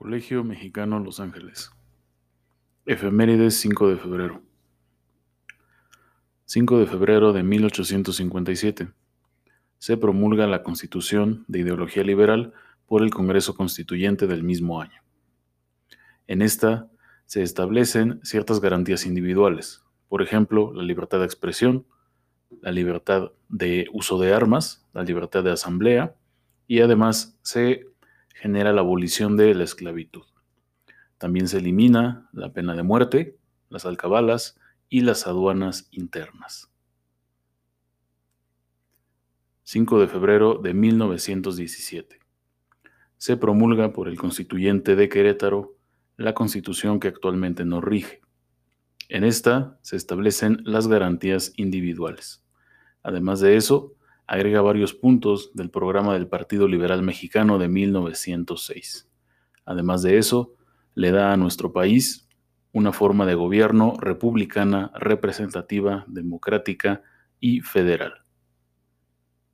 Colegio Mexicano Los Ángeles. Efemérides 5 de febrero. 5 de febrero de 1857. Se promulga la Constitución de ideología liberal por el Congreso Constituyente del mismo año. En esta se establecen ciertas garantías individuales, por ejemplo, la libertad de expresión, la libertad de uso de armas, la libertad de asamblea, y además se genera la abolición de la esclavitud. También se elimina la pena de muerte, las alcabalas y las aduanas internas. 5 de febrero de 1917. Se promulga por el constituyente de Querétaro la constitución que actualmente nos rige. En esta se establecen las garantías individuales. Además de eso, agrega varios puntos del programa del Partido Liberal Mexicano de 1906. Además de eso, le da a nuestro país una forma de gobierno republicana, representativa, democrática y federal.